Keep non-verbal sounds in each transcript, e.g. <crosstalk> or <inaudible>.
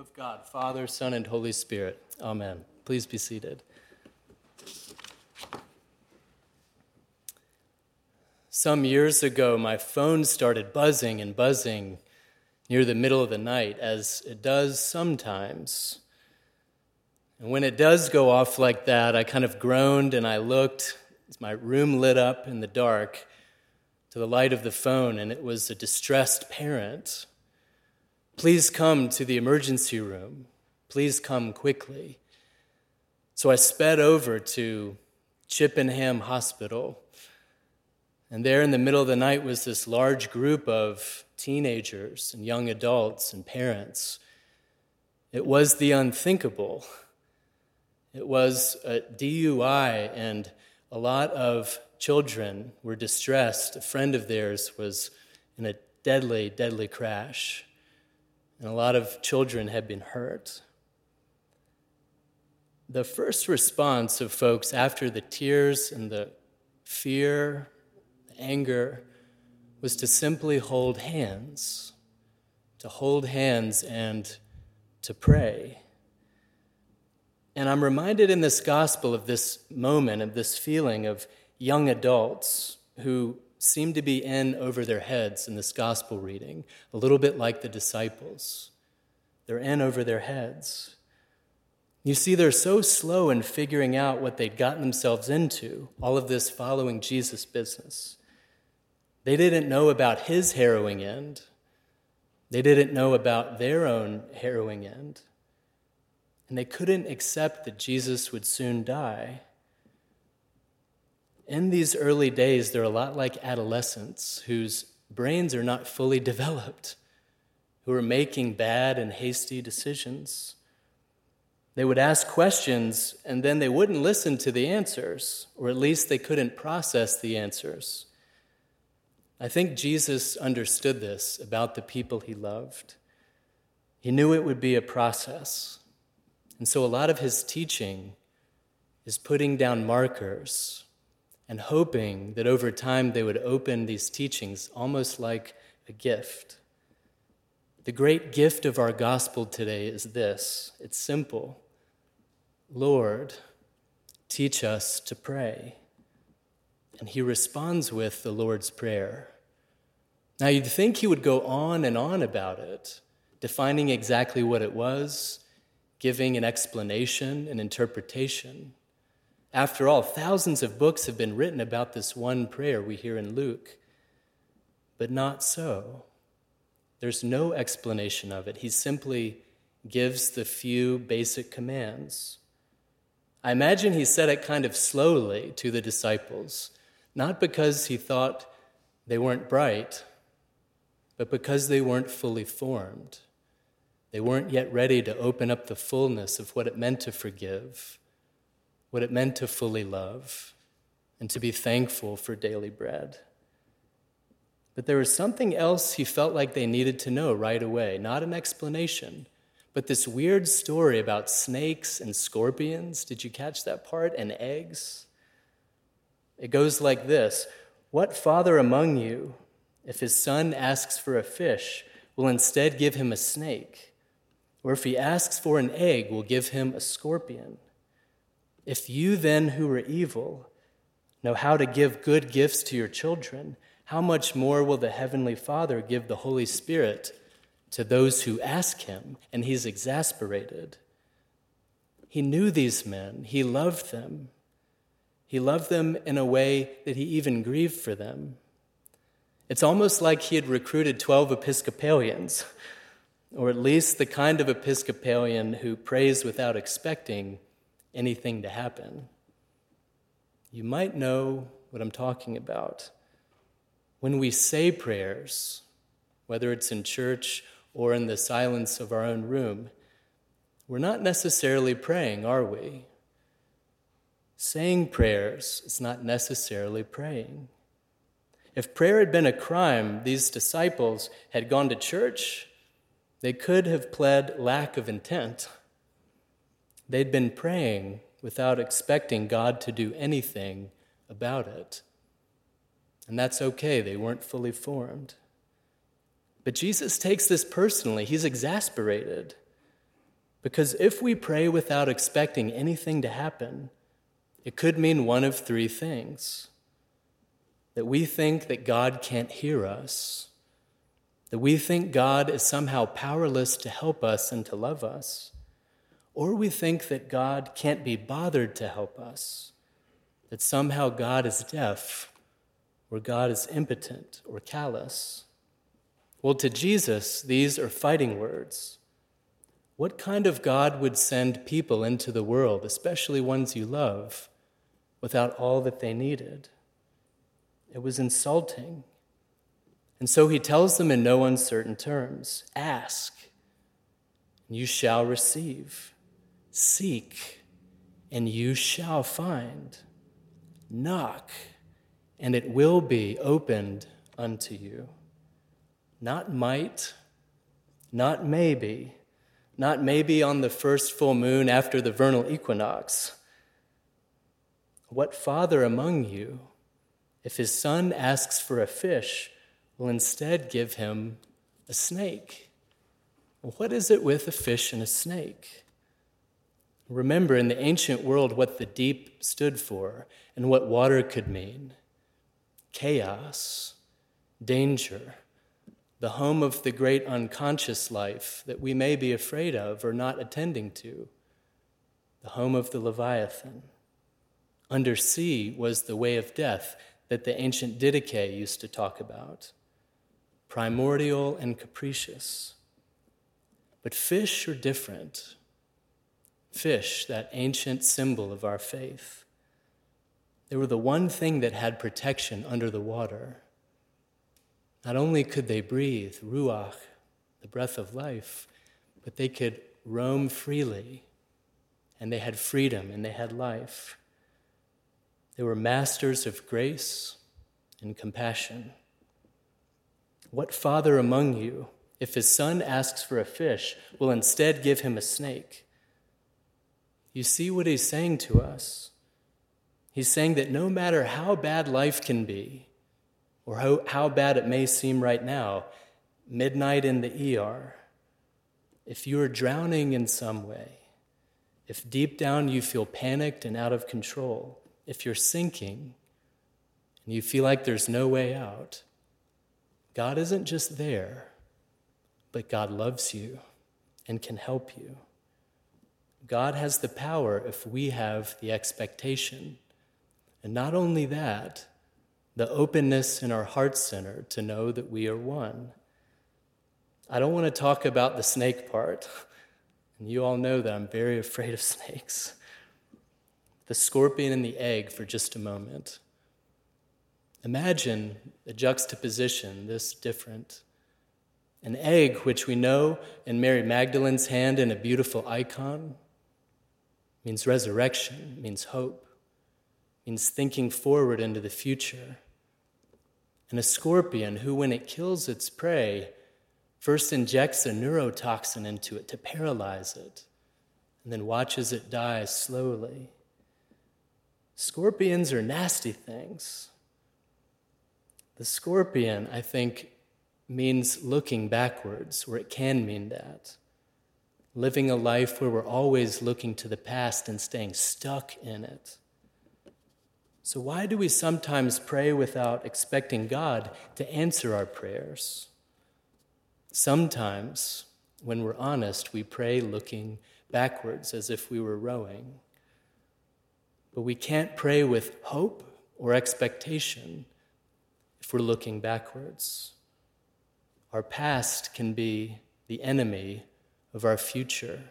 of God, Father, Son, and Holy Spirit. Amen. Please be seated. Some years ago, my phone started buzzing and buzzing near the middle of the night, as it does sometimes. And when it does go off like that, I kind of groaned and I looked. My room lit up in the dark to the light of the phone, and it was a distressed parent Please come to the emergency room. Please come quickly. So I sped over to Chippenham Hospital. And there in the middle of the night was this large group of teenagers and young adults and parents. It was the unthinkable. It was a DUI, and a lot of children were distressed. A friend of theirs was in a deadly, deadly crash and a lot of children had been hurt. The first response of folks after the tears and the fear, the anger, was to simply hold hands, to hold hands and to pray. And I'm reminded in this gospel of this moment, of this feeling of young adults who seem to be in over their heads in this gospel reading, a little bit like the disciples. They're in over their heads. You see, they're so slow in figuring out what they'd gotten themselves into, all of this following Jesus business. They didn't know about his harrowing end. They didn't know about their own harrowing end. And they couldn't accept that Jesus would soon die in these early days, they're a lot like adolescents whose brains are not fully developed, who are making bad and hasty decisions. They would ask questions and then they wouldn't listen to the answers, or at least they couldn't process the answers. I think Jesus understood this about the people he loved. He knew it would be a process. And so a lot of his teaching is putting down markers and hoping that over time they would open these teachings almost like a gift. The great gift of our gospel today is this it's simple Lord, teach us to pray. And he responds with the Lord's Prayer. Now, you'd think he would go on and on about it, defining exactly what it was, giving an explanation, an interpretation. After all, thousands of books have been written about this one prayer we hear in Luke. But not so. There's no explanation of it. He simply gives the few basic commands. I imagine he said it kind of slowly to the disciples, not because he thought they weren't bright, but because they weren't fully formed. They weren't yet ready to open up the fullness of what it meant to forgive what it meant to fully love and to be thankful for daily bread. But there was something else he felt like they needed to know right away, not an explanation, but this weird story about snakes and scorpions. Did you catch that part? And eggs? It goes like this What father among you, if his son asks for a fish, will instead give him a snake? Or if he asks for an egg, will give him a scorpion? If you then, who are evil, know how to give good gifts to your children, how much more will the Heavenly Father give the Holy Spirit to those who ask Him? And He's exasperated. He knew these men, He loved them. He loved them in a way that He even grieved for them. It's almost like He had recruited 12 Episcopalians, or at least the kind of Episcopalian who prays without expecting anything to happen. You might know what I'm talking about. When we say prayers, whether it's in church or in the silence of our own room, we're not necessarily praying, are we? Saying prayers is not necessarily praying. If prayer had been a crime, these disciples had gone to church, they could have pled lack of intent. They'd been praying without expecting God to do anything about it. And that's okay, they weren't fully formed. But Jesus takes this personally. He's exasperated. Because if we pray without expecting anything to happen, it could mean one of three things that we think that God can't hear us, that we think God is somehow powerless to help us and to love us, or we think that God can't be bothered to help us, that somehow God is deaf, or God is impotent or callous. Well, to Jesus, these are fighting words. What kind of God would send people into the world, especially ones you love, without all that they needed? It was insulting. And so he tells them in no uncertain terms ask, and you shall receive. Seek, and you shall find. Knock, and it will be opened unto you. Not might, not maybe, not maybe on the first full moon after the vernal equinox. What father among you if his son asks for a fish, will instead give him a snake. What is it with a fish and a snake? Remember in the ancient world what the deep stood for and what water could mean chaos, danger, the home of the great unconscious life that we may be afraid of or not attending to, the home of the Leviathan. Under sea was the way of death that the ancient Didache used to talk about primordial and capricious. But fish are different. Fish, that ancient symbol of our faith, they were the one thing that had protection under the water. Not only could they breathe, ruach, the breath of life, but they could roam freely, and they had freedom and they had life. They were masters of grace and compassion. What father among you, if his son asks for a fish, will instead give him a snake? You see what he's saying to us? He's saying that no matter how bad life can be, or how, how bad it may seem right now, midnight in the ER, if you are drowning in some way, if deep down you feel panicked and out of control, if you're sinking and you feel like there's no way out, God isn't just there, but God loves you and can help you. God has the power if we have the expectation. And not only that, the openness in our heart center to know that we are one. I don't want to talk about the snake part, and you all know that I'm very <laughs> afraid of snakes the scorpion and the egg for just a moment. Imagine a juxtaposition this different. An egg, which we know in Mary Magdalene's hand in a beautiful icon, means resurrection, means hope, means thinking forward into the future. And a scorpion, who, when it kills its prey, first injects a neurotoxin into it to paralyze it, and then watches it die slowly. Scorpions are nasty things. The scorpion, I think, means looking backwards, or it can mean that. Living a life where we're always looking to the past and staying stuck in it. So, why do we sometimes pray without expecting God to answer our prayers? Sometimes, when we're honest, we pray looking backwards as if we were rowing. But we can't pray with hope or expectation if we're looking backwards. Our past can be the enemy of our future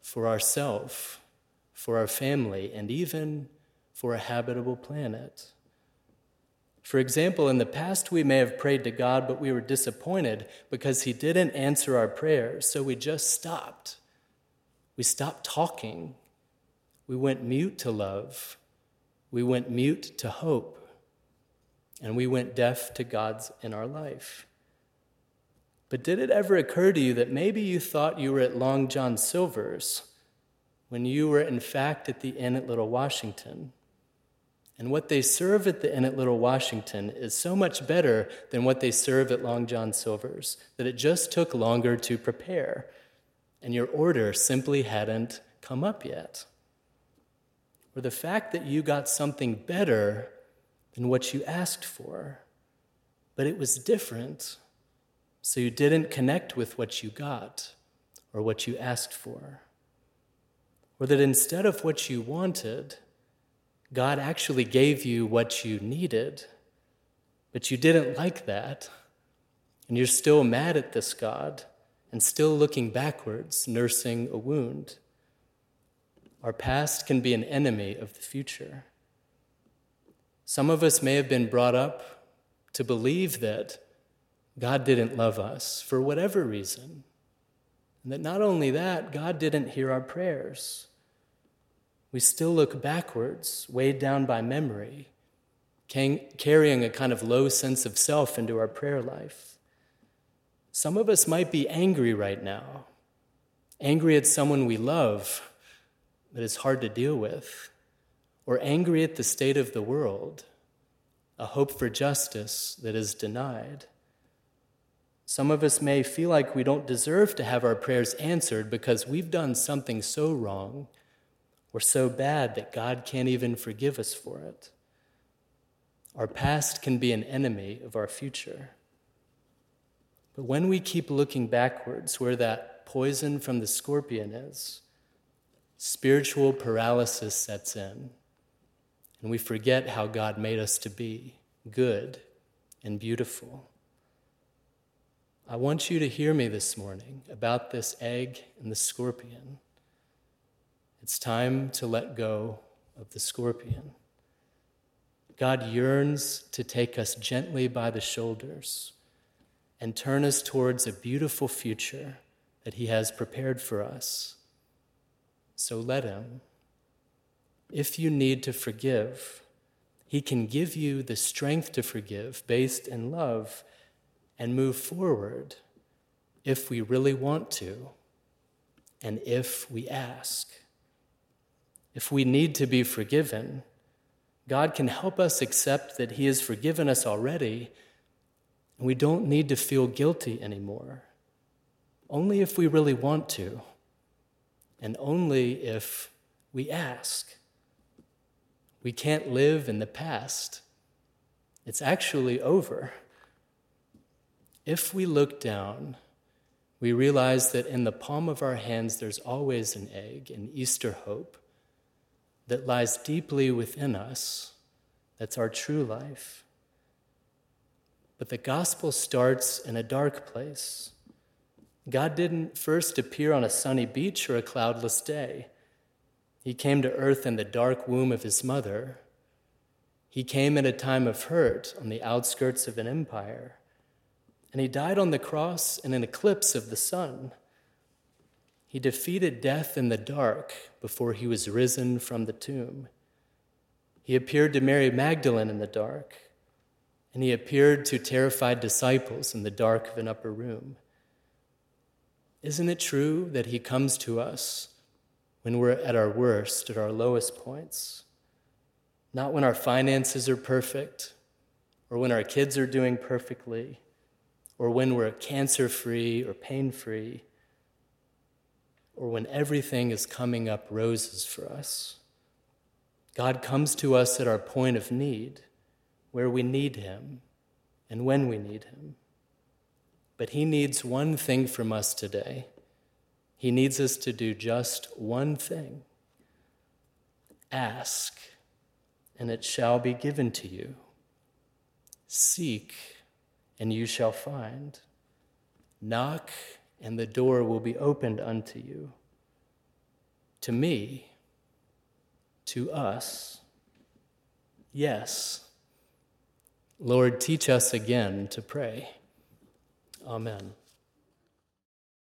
for ourself, for our family, and even for a habitable planet. For example, in the past, we may have prayed to God, but we were disappointed because He didn't answer our prayers, so we just stopped. We stopped talking we went mute to love. We went mute to hope. And we went deaf to God's in our life. But did it ever occur to you that maybe you thought you were at Long John Silver's when you were in fact at the inn at Little Washington? And what they serve at the inn at Little Washington is so much better than what they serve at Long John Silver's that it just took longer to prepare. and your order simply hadn't come up yet. Or the fact that you got something better than what you asked for, but it was different, so you didn't connect with what you got or what you asked for. Or that instead of what you wanted, God actually gave you what you needed, but you didn't like that, and you're still mad at this God and still looking backwards, nursing a wound. Our past can be an enemy of the future. Some of us may have been brought up to believe that God didn't love us for whatever reason. And that not only that, God didn't hear our prayers. We still look backwards, weighed down by memory, carrying a kind of low sense of self into our prayer life. Some of us might be angry right now, angry at someone we love that is hard to deal with, or angry at the state of the world, a hope for justice that is denied. Some of us may feel like we don't deserve to have our prayers answered because we've done something so wrong or so bad that God can't even forgive us for it. Our past can be an enemy of our future. But when we keep looking backwards, where that poison from the scorpion is, spiritual paralysis sets in, and we forget how God made us to be good and beautiful. I want you to hear me this morning about this egg and the scorpion. It's time to let go of the scorpion. God yearns to take us gently by the shoulders and turn us towards a beautiful future that He has prepared for us. So let Him. If you need to forgive, He can give you the strength to forgive based in love and move forward if we really want to and if we ask. If we need to be forgiven, God can help us accept that He has forgiven us already and we don't need to feel guilty anymore. Only if we really want to, and only if we ask. We can't live in the past, it's actually over. If we look down, we realize that in the palm of our hands there's always an egg, an Easter hope that lies deeply within us. That's our true life. But the gospel starts in a dark place. God didn't first appear on a sunny beach or a cloudless day. He came to earth in the dark womb of his mother. He came at a time of hurt on the outskirts of an empire. And he died on the cross in an eclipse of the sun. He defeated death in the dark before he was risen from the tomb. He appeared to Mary Magdalene in the dark and he appeared to terrified disciples in the dark of an upper room. Isn't it true that he comes to us when we're at our worst, at our lowest points? Not when our finances are perfect, or when our kids are doing perfectly, or when we're cancer free or pain free, or when everything is coming up roses for us. God comes to us at our point of need where we need Him and when we need Him. But He needs one thing from us today. He needs us to do just one thing ask, and it shall be given to you. Seek, and you shall find. Knock, and the door will be opened unto you. To me, to us, yes. Lord, teach us again to pray. Amen.